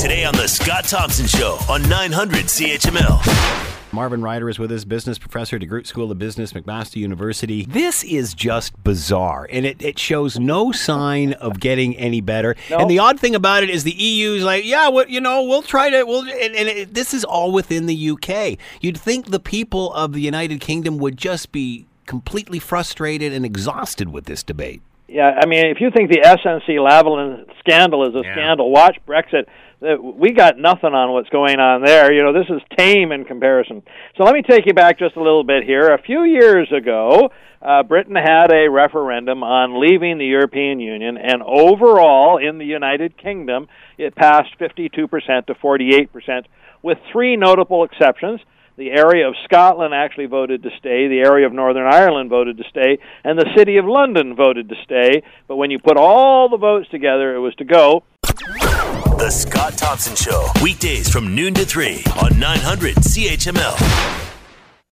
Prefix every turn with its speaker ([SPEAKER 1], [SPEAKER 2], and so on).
[SPEAKER 1] Today on The Scott Thompson Show on 900 CHML.
[SPEAKER 2] Marvin Ryder is with us, business professor at DeGroote School of Business, McMaster University. This is just bizarre, and it, it shows no sign of getting any better. And the odd thing about it is the EU's like, yeah, well, you know, we'll try to, we'll, and, and it, this is all within the UK. You'd think the people of the United Kingdom would just be completely frustrated and exhausted with this debate.
[SPEAKER 3] Yeah, I mean, if you think the SNC Lavalin scandal is a
[SPEAKER 2] Yeah.
[SPEAKER 3] scandal, watch Brexit. Uh, We got nothing on what's going on there. You know, this is tame in comparison. So let me take you back just a little bit here. A few years ago, uh, Britain had a referendum on leaving the European Union, and overall in the United Kingdom, it passed 52% to 48%, with three notable exceptions. The area of Scotland actually voted to stay. The area of Northern Ireland voted to stay. And the City of London voted to stay. But when you put all the votes together, it was to go.
[SPEAKER 1] The Scott Thompson Show. Weekdays from noon to 3 on 900 CHML.